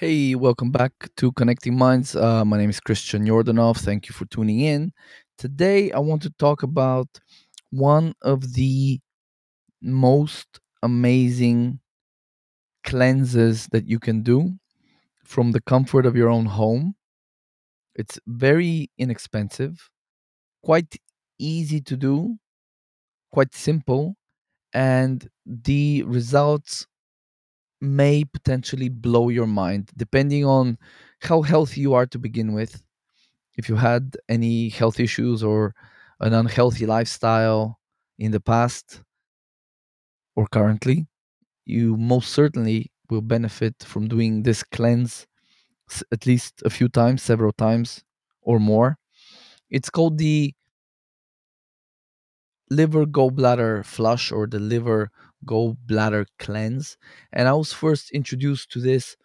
Hey, welcome back to Connecting Minds. Uh, my name is Christian Yordanov. Thank you for tuning in. Today, I want to talk about one of the most amazing cleanses that you can do from the comfort of your own home. It's very inexpensive, quite easy to do, quite simple, and the results may potentially blow your mind depending on how healthy you are to begin with if you had any health issues or an unhealthy lifestyle in the past or currently, you most certainly will benefit from doing this cleanse at least a few times, several times or more. It's called the liver gallbladder flush or the liver gallbladder cleanse. And I was first introduced to this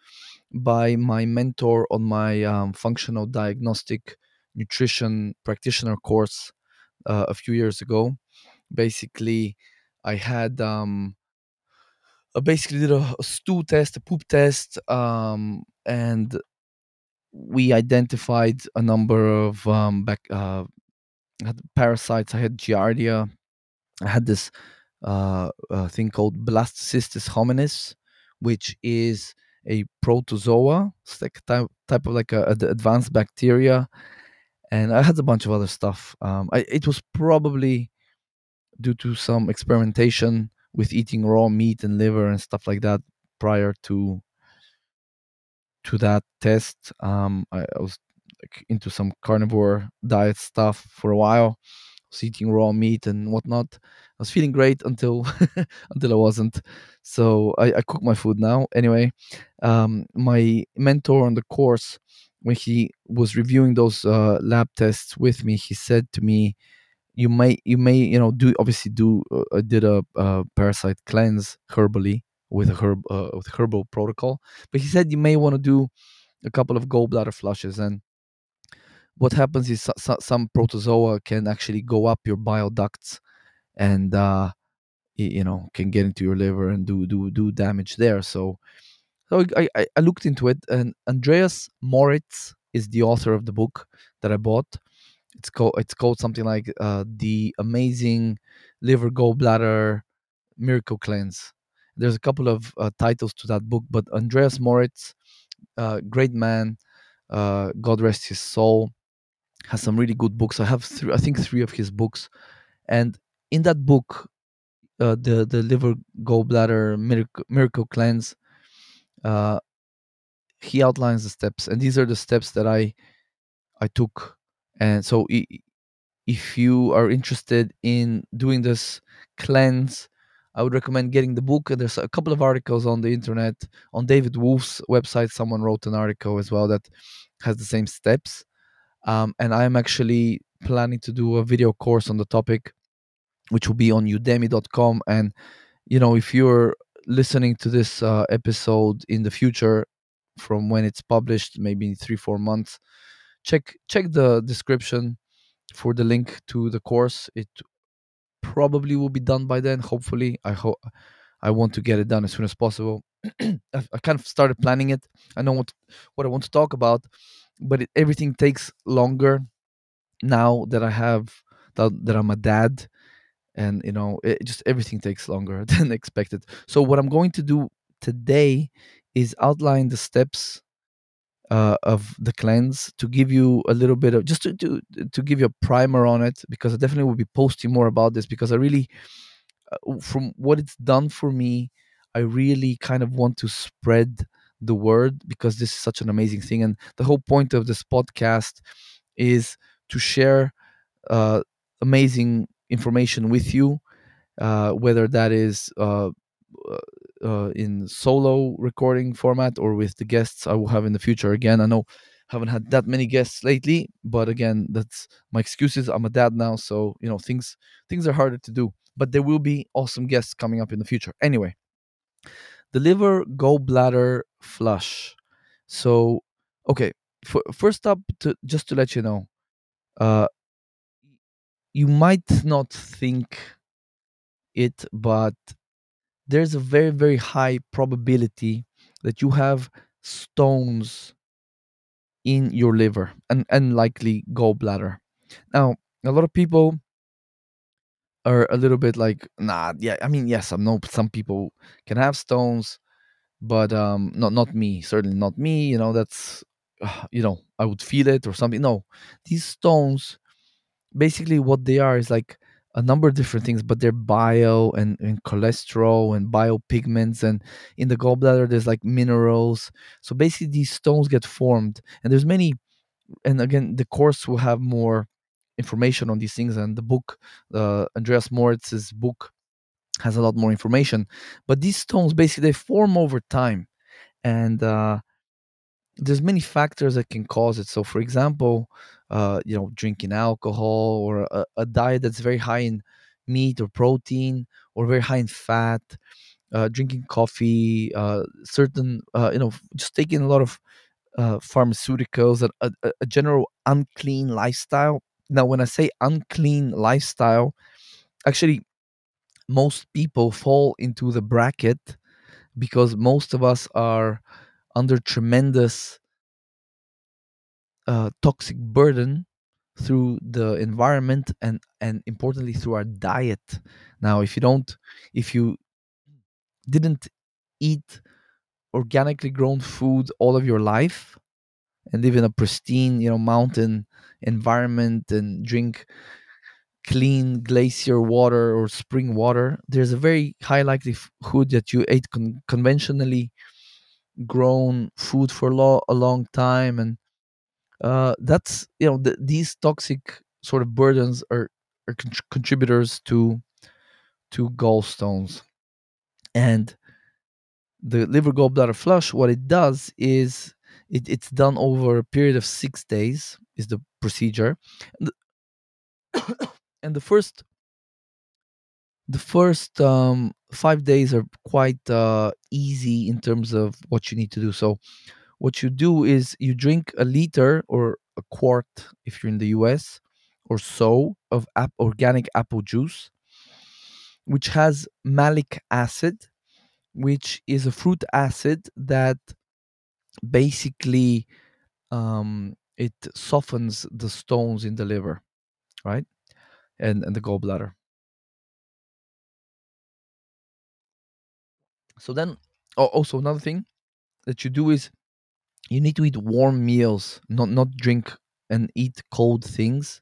by my mentor on my um, functional diagnostic nutrition practitioner course uh, a few years ago. Basically, I had um, I basically did a, a stool test, a poop test, um, and we identified a number of um, back, uh, parasites. I had giardia. I had this uh, uh, thing called Blastocystis hominis, which is a protozoa. It's like type, type of like a, a advanced bacteria. And I had a bunch of other stuff. Um, I, it was probably due to some experimentation with eating raw meat and liver and stuff like that prior to to that test. Um, I, I was like, into some carnivore diet stuff for a while. I was eating raw meat and whatnot. I was feeling great until until I wasn't. So I, I cook my food now. Anyway, um, my mentor on the course, when he was reviewing those uh, lab tests with me, he said to me, "You may, you may, you know, do obviously do. Uh, I did a, uh parasite cleanse herbally with a herb uh, with herbal protocol, but he said you may want to do a couple of gallbladder flushes and." What happens is so, so, some protozoa can actually go up your bile ducts and uh, you know can get into your liver and do do do damage there. So so I, I, looked into it and andreas moritz is the author of the book that i bought. It's called it's called something like uh, the amazing liver gallbladder miracle cleanse. There's a couple of uh, titles to that book but andreas moritz uh, great man uh, god rest his soul has some really good books. I have three i think three of his books and in that book uh, the the liver gallbladder miracle, miracle cleanse uh, he outlines the steps and these are the steps that i i took. And so if you are interested in doing this cleanse i would recommend getting the book. There's a couple of articles on the internet on david Wolfe's website someone wrote an article as well that has the same steps. Um, and i'm actually planning to do a video course on the topic which will be on udemy.com and you know if you're listening to this uh, episode in the future from when it's published maybe in three four months check check the description for the link to the course. It probably will be done by then hopefully. I hope i want to get it done as soon as possible. I, kind of started planning it. I know what what i want to talk about but it, everything takes longer now that i have that, that i'm a dad and you know it just everything takes longer than expected. So what i'm going to do today is outline the steps uh, of the cleanse to give you a little bit of just to, to to give you a primer on it because i definitely will be posting more about this because i really uh, from what it's done for me i really kind of want to spread the word because this is such an amazing thing. And the whole point of this podcast is to share uh, amazing information with you uh, whether that is uh, uh, uh, in solo recording format or with the guests I will have in the future. Again, I know haven't had that many guests lately, but again, that's my excuses. I'm a dad now, so you know things things are harder to do. But there will be awesome guests coming up in the future. Anyway, the liver gallbladder flush. So, okay, f- first up, to, just to let you know, uh, you might not think it, but there's a very very high probability that you have stones in your liver and, and likely gallbladder. Now, a lot of people are a little bit like, nah, yeah, I mean, yes, I know some people can have stones, but um, not not me, certainly not me. You know, that's, you know, I would feel it or something. No, these stones, basically, what they are is like a number of different things, but they're bile and, and cholesterol and bile pigments, and in the gallbladder there's like minerals. So basically, these stones get formed, and there's many and again the course will have more information on these things and the book uh, andreas moritz's book has a lot more information but these stones basically they form over time and uh, there's many factors that can cause it so for example uh, you know drinking alcohol or a, a diet that's very high in meat or protein or very high in fat uh, drinking coffee uh, certain uh, you know just taking a lot of uh, pharmaceuticals, a, a, a general unclean lifestyle. Now, when I say unclean lifestyle, actually, most people fall into the bracket because most of us are under tremendous uh, toxic burden through the environment and and importantly through our diet. Now if you don't if you didn't eat organically grown food all of your life and live in a pristine, you know, mountain environment and drink clean glacier water or spring water, there's a very high likelihood that you ate con- conventionally grown food for lo- a long time, and uh, that's you know th- these toxic sort of burdens are are con- contributors to to gallstones, and the liver gallbladder flush. What it does is it, it's done over a period of six days is the procedure and the, and the first the first um, five days are quite uh, easy in terms of what you need to do so what you do is you drink a liter or a quart if you're in the us or so of ap- organic apple juice which has malic acid which is a fruit acid that basically um, it softens the stones in the liver, right? And and the gallbladder. So then, oh, also another thing that you do is you need to eat warm meals, not not drink and eat cold things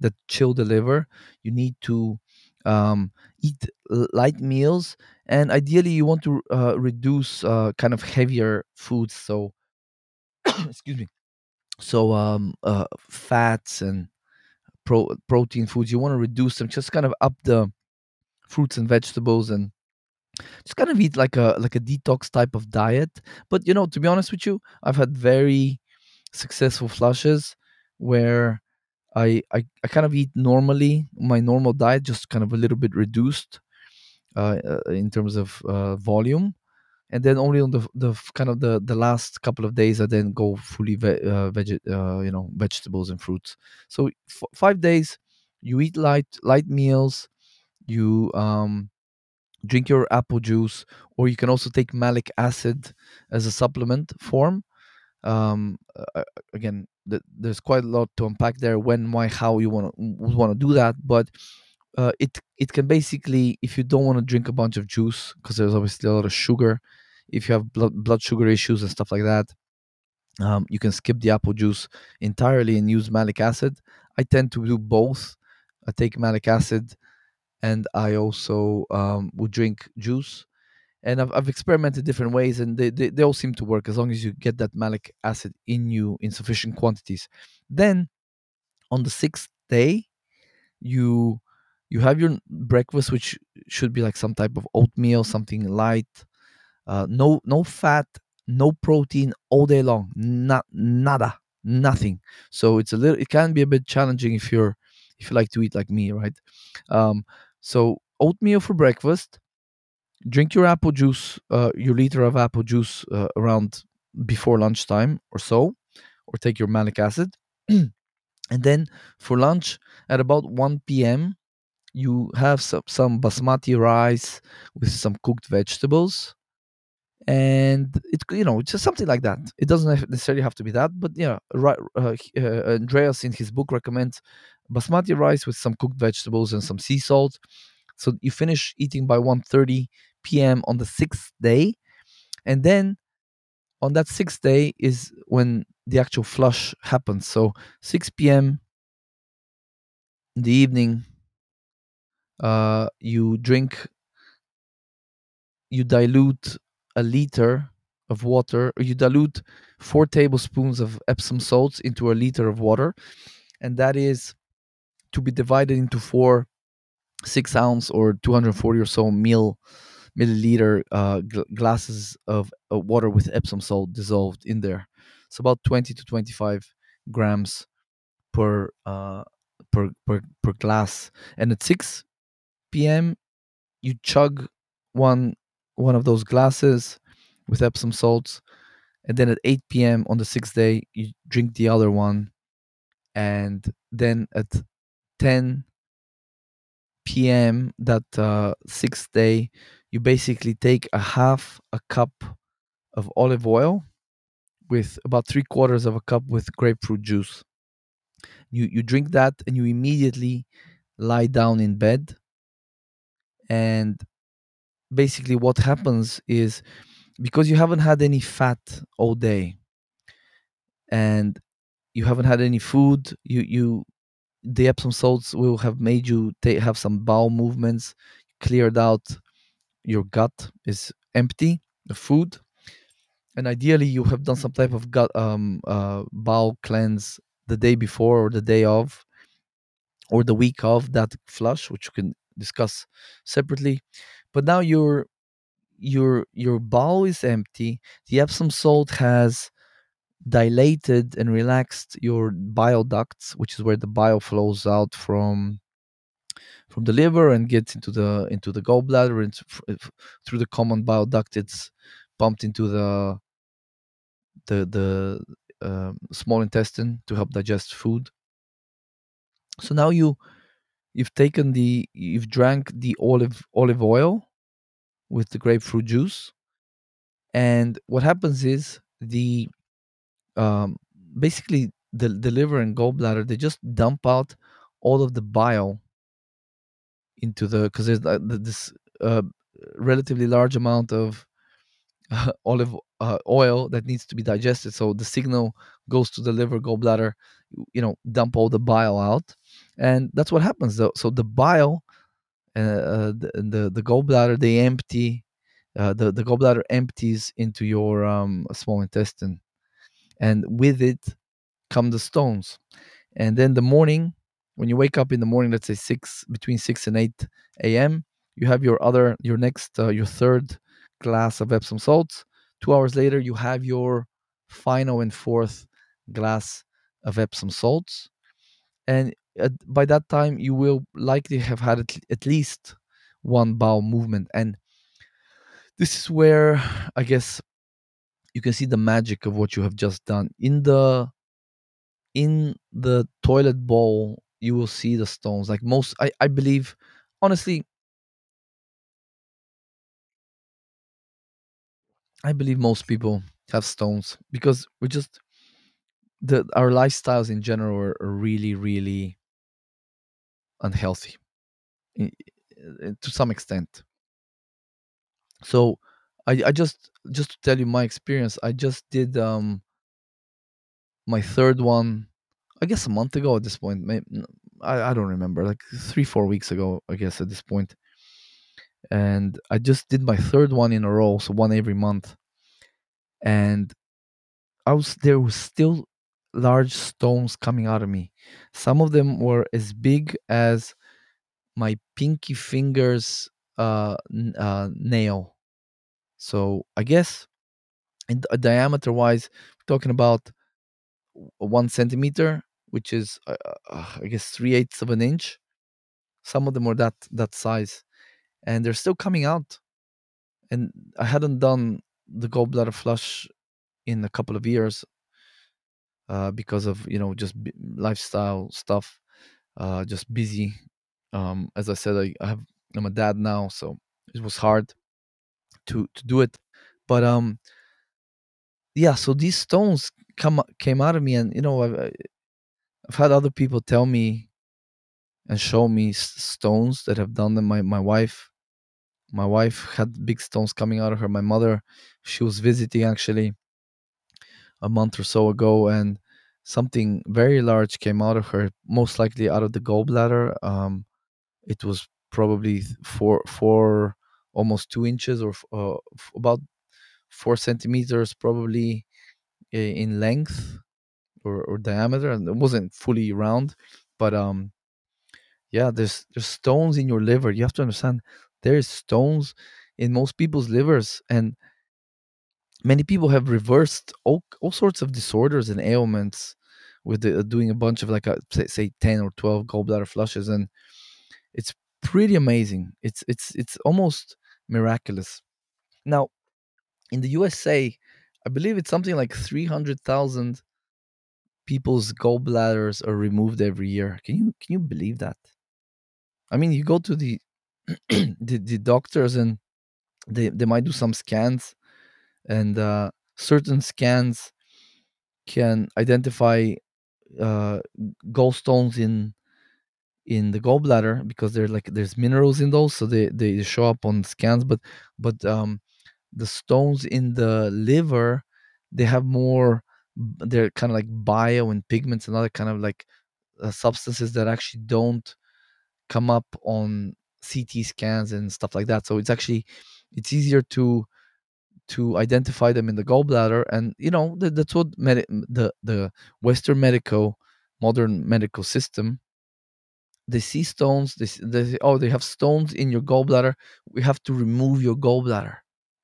that chill the liver. You need to um, eat light meals, and ideally you want to uh, reduce uh, kind of heavier foods. So, excuse me. So um, uh, fats and pro- protein foods you want to reduce them just kind of up the fruits and vegetables and just kind of eat like a like a detox type of diet but you know to be honest with you i've had very successful flushes where i i, I kind of eat normally my normal diet just kind of a little bit reduced uh, uh, in terms of uh, volume and then only on the the kind of the the last couple of days I then go fully ve- uh, veg uh, you know vegetables and fruits. So f- five days you eat light light meals, you um, drink your apple juice, or you can also take malic acid as a supplement form. Um, uh, again, th- there's quite a lot to unpack there. When, why, how you want to want to do that, but uh, it it can basically if you don't want to drink a bunch of juice because there's obviously a lot of sugar if you have blood, blood sugar issues and stuff like that um, you can skip the apple juice entirely and use malic acid i tend to do both i take malic acid and i also um, would drink juice. And I've, I've experimented different ways and they, they, they all seem to work as long as you get that malic acid in you in sufficient quantities. Then on the sixth day you you have your breakfast which should be like some type of oatmeal something light uh, no no fat no protein all day long not nada nothing. So it's a little it can be a bit challenging if you're if you like to eat like me right? Um, so oatmeal for breakfast drink your apple juice uh, your liter of apple juice uh, around before lunchtime or so or take your malic acid. And then for lunch at about 1 p.m you have some, some basmati rice with some cooked vegetables. And it you know just something like that. It doesn't necessarily have to be that but yeah right uh, uh, andreas in his book recommends basmati rice with some cooked vegetables and some sea salt. So you finish eating by 1:30 p.m on the sixth day. And then on that sixth day is when the actual flush happens. So 6 p.m in the evening uh, you drink you dilute a liter of water or you dilute four tablespoons of epsom salts into a liter of water. And that is to be divided into four six ounce or 240 or so mil milliliter uh, gl- glasses of water with epsom salt dissolved in there. It's about 20 to 25 grams per uh, per, per per glass. And at 6 p.m you chug one one of those glasses with Epsom salts, and then at 8 p.m. on the sixth day you drink the other one, and then at 10 p.m. that uh, sixth day you basically take a half a cup of olive oil with about three quarters of a cup with grapefruit juice. You you drink that and you immediately lie down in bed and basically what happens is because you haven't had any fat all day and you haven't had any food you you the epsom salts will have made you have some bowel movements cleared out your gut is empty the food and ideally you have done some type of gut um uh bowel cleanse the day before or the day of or the week of that flush which you can discuss separately. But now you're your your bowel is empty the epsom salt has dilated and relaxed your bile ducts which is where the bile flows out from from the liver and gets into the into the gallbladder and through the common bile duct it's pumped into the the the uh, small intestine to help digest food. So now you you've taken the you've drank the olive olive oil with the grapefruit juice and what happens is the um, basically the, the liver and gallbladder they just dump out all of the bile into the because there's uh, this uh, relatively large amount of uh, olive uh, oil that needs to be digested. So the signal goes to the liver gallbladder you know dump all the bile out. And that's what happens though. So the bile uh, uh, the, the the gallbladder they empty the the gallbladder empties into your um, small intestine and with it come the stones. And then the morning when you wake up in the morning let's say 6 between 6 and 8 a.m you have your other your next uh, your third glass of epsom salts 2 hours later you have your final and fourth glass of epsom salts and at, by that time you will likely have had at, at least one bowel movement. And this is where i guess you can see the magic of what you have just done. In the in the toilet bowl you will see the stones. Like most i, I believe honestly i believe most people have stones because we just the our lifestyles in general are, really really unhealthy to some extent. So I, I just just to tell you my experience i just did um my third one i guess a month ago at this point maybe, I, I don't remember like three four weeks ago i guess at this point. And i just did my third one in a row so one every month. And i was there was still large stones coming out of me. Some of them were as big as my pinky fingers uh, uh nail so i guess in d- diameter wise talking about one centimeter, which is uh, uh, I guess three eighths of an inch. Some of them were that that size, and they're still coming out. And I hadn't done the gallbladder flush in a couple of years uh, because of you know just b- lifestyle stuff, uh, just busy. Um, as I said, I, I have I'm a dad now, so it was hard to to do it. but um yeah so these stones come came out of me and you know i've, I've had other people tell me and show me stones that have done them my, my wife my wife had big stones coming out of her. My mother she was visiting actually a month or so ago and something very large came out of her most likely out of the gallbladder. Um it was probably four four almost two inches or uh, about four centimeters probably in length or, or diameter and it wasn't fully round but um yeah there's there's stones in your liver you have to understand there's stones in most people's livers and many people have reversed all, all sorts of disorders and ailments with the, doing a bunch of like a, say, say 10 or 12 gallbladder flushes and it's pretty amazing. It's it's it's almost miraculous. Now in the usa i believe it's something like 300000 people's gallbladders are removed every year. Can you can you believe that? I mean you go to the the, the doctors and they, they might do some scans and uh, certain scans can identify uh, gallstones in in the gallbladder because they're like there's minerals in those so they they show up on scans but but um the stones in the liver they have more they're kind of like bile and pigments and other kind of like uh, substances that actually don't come up on ct scans and stuff like that. So it's actually it's easier to to identify them in the gallbladder and you know that, that's what the the western medical modern medical system they see stones they, say oh they have stones in your gallbladder we have to remove your gallbladder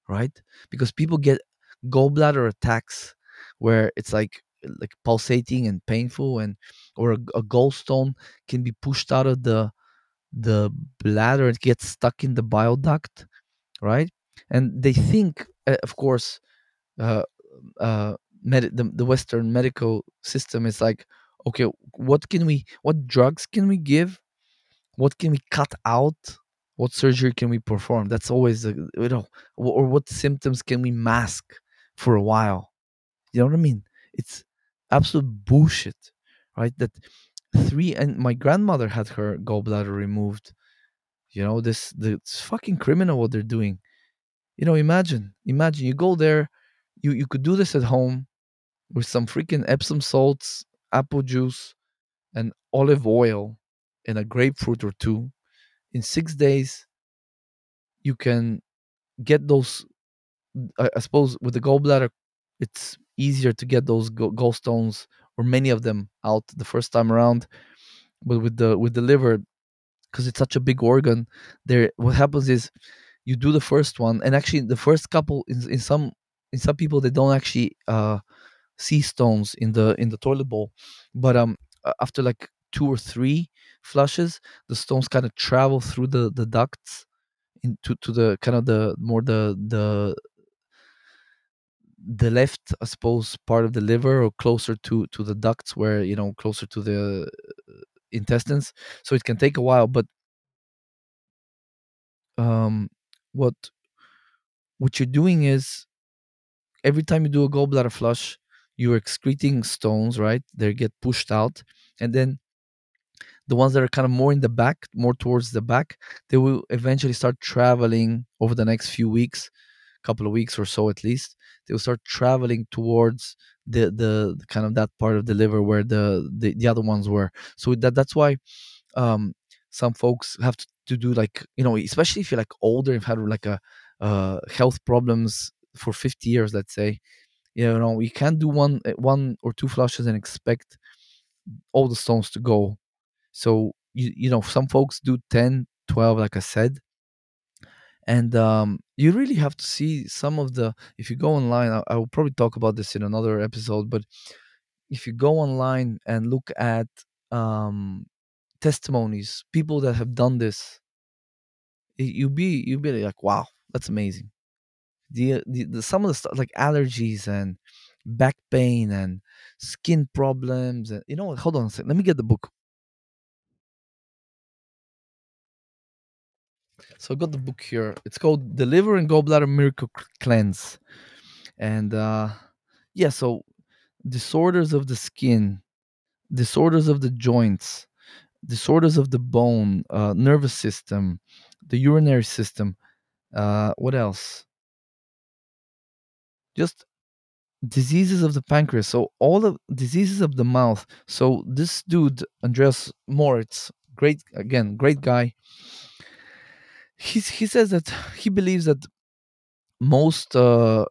right? Because people get gallbladder attacks where it's like like pulsating and painful and or a, a gallstone can be pushed out of the the bladder and gets stuck in the bile duct right? And they think uh, of course uh, uh, med- the, the western medical system is like okay what can we what drugs can we give? What can we cut out? What surgery can we perform? That's always a, you know or what symptoms can we mask for a while? You know what i mean? It's absolute bullshit right? That three and my grandmother had her gallbladder removed you know this the, it's fucking criminal what they're doing. You know imagine imagine you go there you you could do this at home with some freaking epsom salts apple juice and olive oil and a grapefruit or two in six days you can get those i, suppose with the gallbladder it's easier to get those gallstones or many of them out the first time around but with the with the liver because it's such a big organ there what happens is you do the first one and actually the first couple in, in some in some people they don't actually uh see stones in the in the toilet bowl. But um after like two or three flushes the stones kind of travel through the the ducts into to the kind of the more the the the left i suppose part of the liver or closer to to the ducts where you know closer to the intestines. So it can take a while but um what what you're doing is every time you do a gallbladder flush you're excreting stones right? They get pushed out and then the ones that are kind of more in the back more towards the back they will eventually start traveling over the next few weeks couple of weeks or so at least they will start traveling towards the the kind of that part of the liver where the the, the other ones were. So that that's why um some folks have to, to do like you know especially if you're like older you've had like a uh health problems for 50 years let's say you know you can't do one uh, one or two flushes and expect all the stones to go. So you you know some folks do 10 12 like i said. And um, you really have to see some of the if you go online I, I will probably talk about this in another episode but if you go online and look at um, testimonies people that have done this you'll be you'll be like wow that's amazing the, the, the some of the stuff like allergies and back pain and skin problems and you know what hold on a second let me get the book So I got the book here. It's called The Liver and Gallbladder Miracle Cleanse. And uh yeah, so disorders of the skin, disorders of the joints, disorders of the bone, uh, nervous system, the urinary system. Uh, what else? Just diseases of the pancreas. So all the diseases of the mouth. So this dude, Andreas Moritz, great again, great guy. He's, he says that he believes that most uh,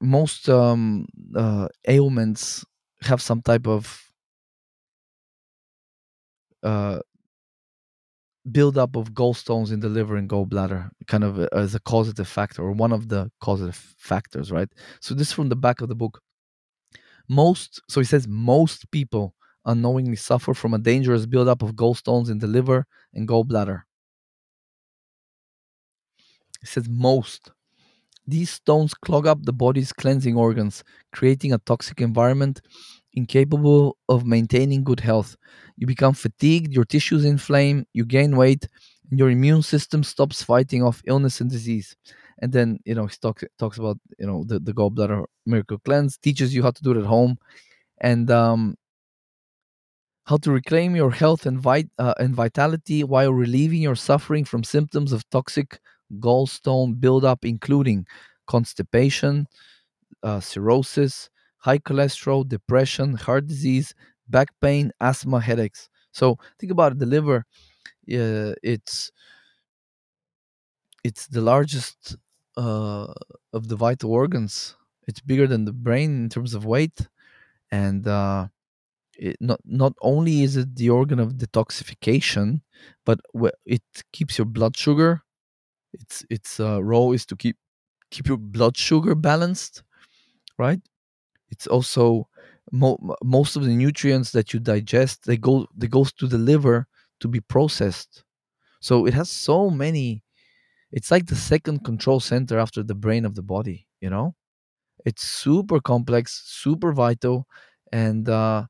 most um, uh, ailments have some type of uh, buildup of gallstones in the liver and gallbladder, kind of uh, as a causative factor or one of the causative factors, right? So this is from the back of the book. Most, so he says, most people unknowingly suffer from a dangerous buildup of gallstones in the liver and gallbladder. He says most. These stones clog up the body's cleansing organs, creating a toxic environment incapable of maintaining good health. You become fatigued, your tissues inflame, you gain weight, and your immune system stops fighting off illness and disease. And then, you know, he talks, talks about, you know, the, the gallbladder miracle cleanse, teaches you how to do it at home, and um, how to reclaim your health and, vit- uh, and vitality while relieving your suffering from symptoms of toxic gallstone buildup, including constipation, uh, cirrhosis, high cholesterol, depression, heart disease, back pain, asthma, headaches. So think about it, the liver. Uh, it's it's the largest uh, of the vital organs. It's bigger than the brain in terms of weight, and uh, it, not not only is it the organ of detoxification, but it keeps your blood sugar. Its its uh, role is to keep keep your blood sugar balanced, right? It's also mo- most of the nutrients that you digest they go they goes to the liver to be processed. So it has so many. It's like the second control center after the brain of the body. You know, it's super complex, super vital, and uh,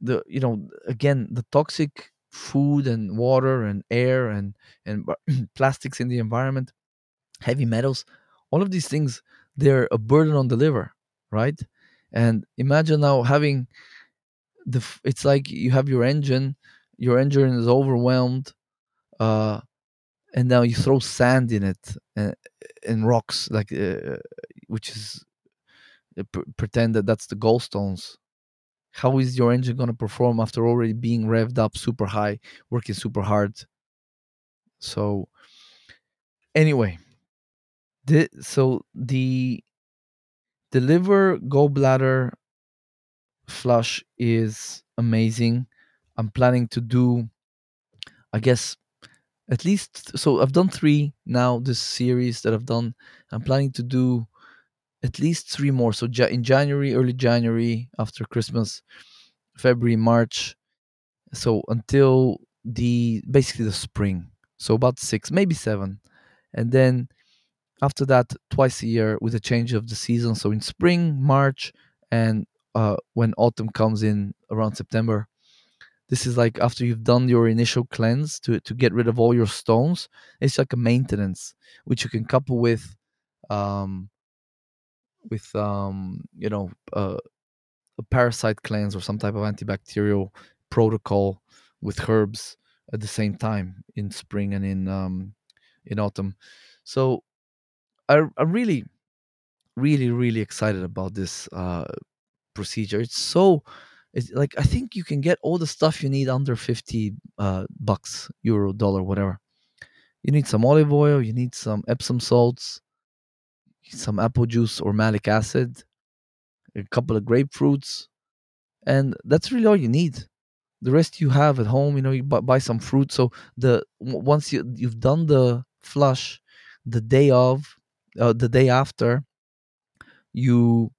the you know again the toxic food and water and air and and plastics in the environment heavy metals all of these things they're a burden on the liver right and imagine now having the it's like you have your engine your engine is overwhelmed uh and now you throw sand in it and, uh, and rocks like uh, which is uh, pretend that that's the gallstones. How is your engine going to perform after already being revved up super high working super hard? So anyway the, so the the liver gallbladder flush is amazing i'm planning to do i guess at least so i've done three now this series that i've done i'm planning to do at least three more. So in January, early January, after Christmas, February, March. So until the basically the spring. So about six, maybe seven, and then after that, twice a year with a change of the season. So in spring, March, and uh, when autumn comes in around September. This is like after you've done your initial cleanse to to get rid of all your stones. It's like a maintenance, which you can couple with um, with um, you know uh, a parasite cleanse or some type of antibacterial protocol with herbs at the same time in spring and in um, in autumn. So I, I'm really, really, really excited about this uh, procedure. It's so it's like I think you can get all the stuff you need under fifty uh, bucks, euro, dollar, whatever. You need some olive oil. You need some Epsom salts some apple juice or malic acid, a couple of grapefruits, and that's really all you need. The rest you have at home, you know, you buy, some fruit. So the once you you've done the flush, the day of, uh, the day after, you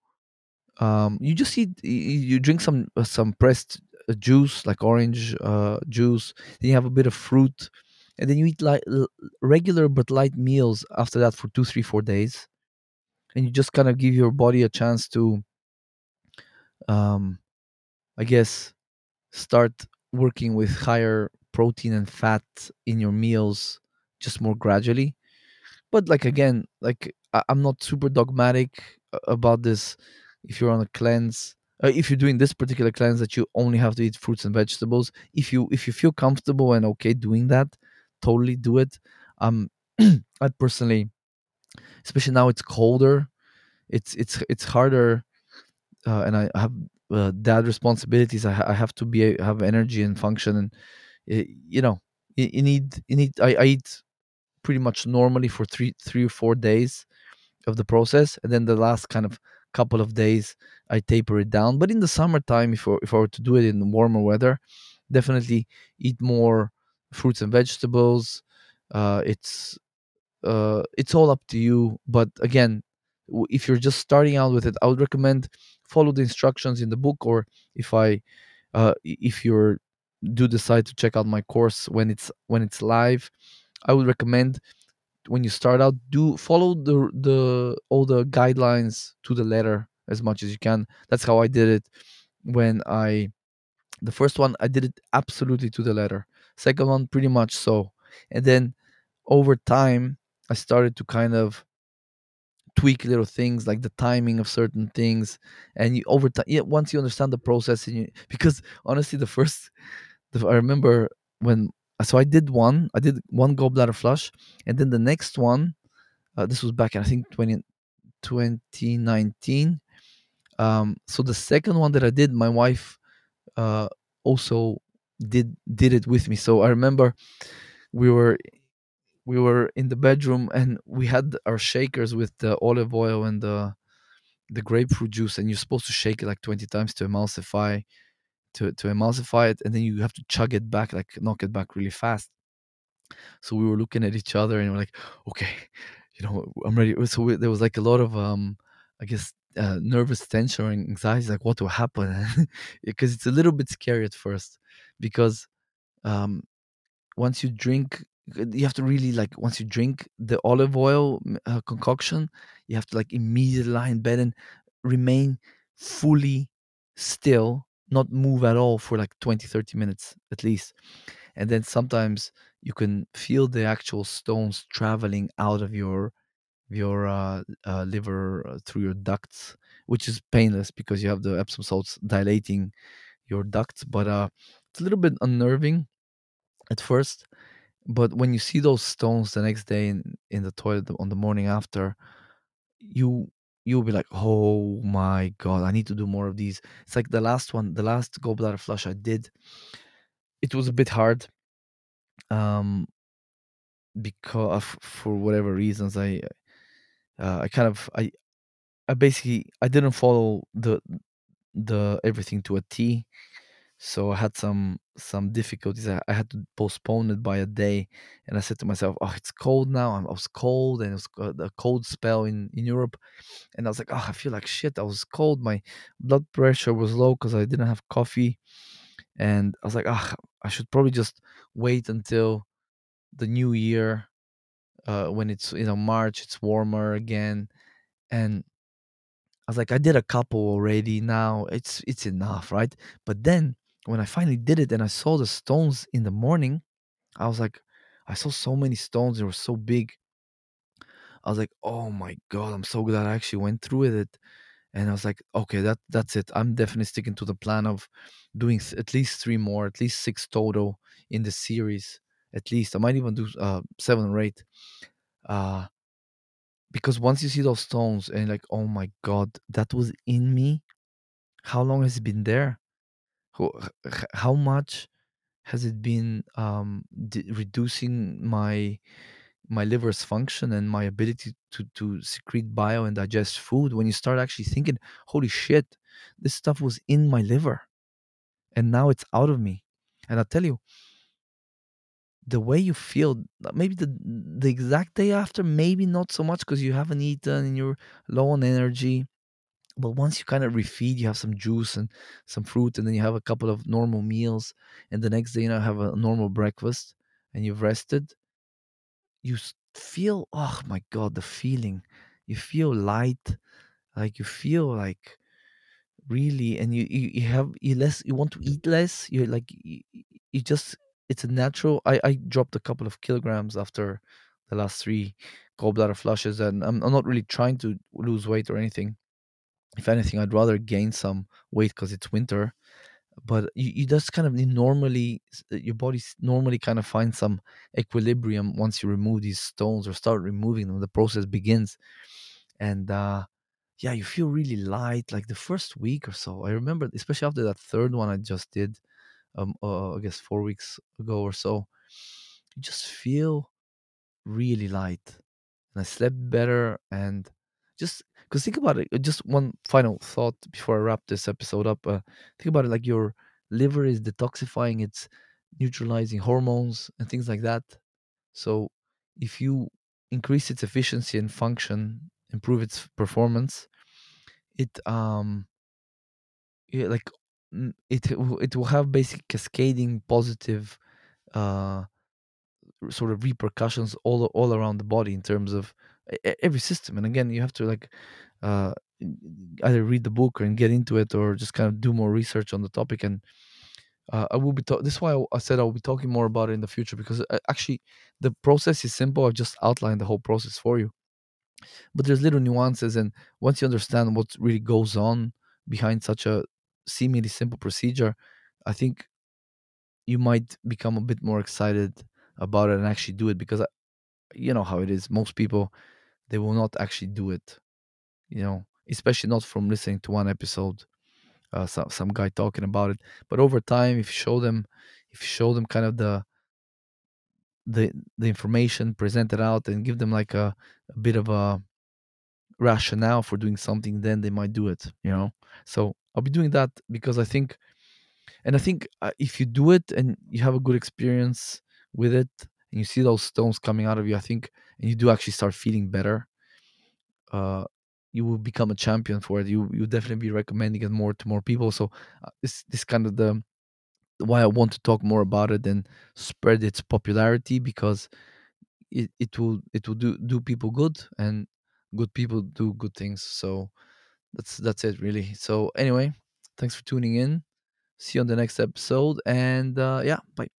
um you just eat you drink some uh, some pressed uh, juice like orange uh juice then you have a bit of fruit and then you eat like regular but light meals after that for two three four days and you just kind of give your body a chance to um i guess start working with higher protein and fat in your meals just more gradually but like again like I, i'm not super dogmatic about this if you're on a cleanse uh, if you're doing this particular cleanse that you only have to eat fruits and vegetables if you if you feel comfortable and okay doing that totally do it. Um i personally especially now it's colder it's it's it's harder uh, and i have uh, dad responsibilities I, ha- I have to be have energy and function and you know you, you need you need I, I eat pretty much normally for three three or four days of the process and then the last kind of couple of days i taper it down. But in the summertime if if I were to do it in warmer weather definitely eat more fruits and vegetables. Uh, it's uh, it's all up to you. But again if you're just starting out with it i would recommend follow the instructions in the book or if i uh, if you're do decide to check out my course when it's when it's live i would recommend when you start out do follow the the all the guidelines to the letter as much as you can. That's how i did it when i the first one i did it absolutely to the letter. Second one pretty much so. And then over time i started to kind of tweak little things like the timing of certain things. And you over time yeah, once you understand the process and you because honestly the first the, i remember when so i did one i did one gallbladder flush and then the next one uh, this was back in i think 20, 2019 um so the second one that i did my wife uh also did did it with me. So i remember we were we were in the bedroom and we had our shakers with the olive oil and the the grapefruit juice and you're supposed to shake it like 20 times to emulsify to to emulsify it and then you have to chug it back like knock it back really fast. So we were looking at each other and we're like okay you know i'm ready. So we, there was like a lot of um i guess uh, nervous tension or anxiety like what will happen? Because it's a little bit scary at first because um once you drink you have to really like once you drink the olive oil uh, concoction you have to like immediately lie in bed and remain fully still not move at all for like 20 30 minutes at least. And then sometimes you can feel the actual stones traveling out of your your uh, uh, liver uh, through your ducts which is painless because you have the epsom salts dilating your ducts but uh it's a little bit unnerving at first. But when you see those stones the next day in, in the toilet on the morning after, you you'll be like, oh my god, I need to do more of these. It's like the last one, the last gallbladder flush I did. It was a bit hard, um, because for whatever reasons, I uh, I kind of I I basically I didn't follow the the everything to a T. So I had some some difficulties. I, I had to postpone it by a day, and I said to myself, "Oh, it's cold now. I'm, was cold, and it was uh, a cold spell in in Europe." And I was like, "Oh, I feel like shit. I was cold. My blood pressure was low because I didn't have coffee." And I was like, "Ah, I should probably just wait until the new year, uh, when it's you know March. It's warmer again." And I was like, I did a couple already. Now it's it's enough, right? But then when I finally did it and I saw the stones in the morning, I was like, I saw so many stones. They were so big. I was like, oh my god, I'm so glad I actually went through with it. And I was like, okay, that that's it. I'm definitely sticking to the plan of doing at least three more, at least six total in the series. At least I might even do uh, seven or eight. Uh, because once you see those stones and like, oh my god, that was in me. How long has it been there? How much has it been um, d- reducing my my liver's function and my ability to to secrete bile and digest food? When you start actually thinking, "Holy shit, this stuff was in my liver, and now it's out of me," and I tell you, the way you feel, uh, maybe the the exact day after, maybe not so much because you haven't eaten and you're low on energy but once you kind of refeed you have some juice and some fruit and then you have a couple of normal meals and the next day you know have a normal breakfast and you've rested you feel oh my god the feeling you feel light like you feel like really and you you, you have you less you want to eat less you're like you, you just it's a natural. I I dropped a couple of kilograms after the last three gallbladder flushes, and I'm, I'm not really trying to lose weight or anything. If anything, I'd rather gain some weight because it's winter. But you, you just kind of normally your body normally kind of finds some equilibrium once you remove these stones or start removing them. The process begins, and uh, yeah, you feel really light. Like the first week or so, I remember, especially after that third one I just did, um, uh, I guess four weeks ago or so, you just feel really light. And I slept better and just because think about it, uh, just one final thought before I wrap this episode up. Uh, think about it like your liver is detoxifying, it's neutralizing hormones and things like that. So if you increase its efficiency and function, improve its performance, it um yeah, like it it will have basic cascading positive uh sort of repercussions all all around the body in terms of every system and again you have to like uh either read the book and get into it or just kind of do more research on the topic and uh, i will be ta- this is why I, I said i'll be talking more about it in the future because uh, actually the process is simple i've just outlined the whole process for you but there's little nuances and once you understand what really goes on behind such a seemingly simple procedure i think you might become a bit more excited about it and actually do it because you know how it is. Most people they will not actually do it. You know, especially not from listening to one episode, uh, some some guy talking about it. But over time, if you show them, if you show them kind of the the the information presented out and give them like a, a bit of a rationale for doing something, then they might do it. You know, so I'll be doing that because I think, and I think uh, if you do it and you have a good experience with it, and you see those stones coming out of you, I think, and you do actually start feeling better uh, you will become a champion for it. You you definitely be recommending it more to more people. So uh, this this kind of the why I want to talk more about it and spread its popularity because it, it will it will do do people good and good people do good things. So that's that's it really. So anyway, thanks for tuning in. See you on the next episode and uh, yeah, bye.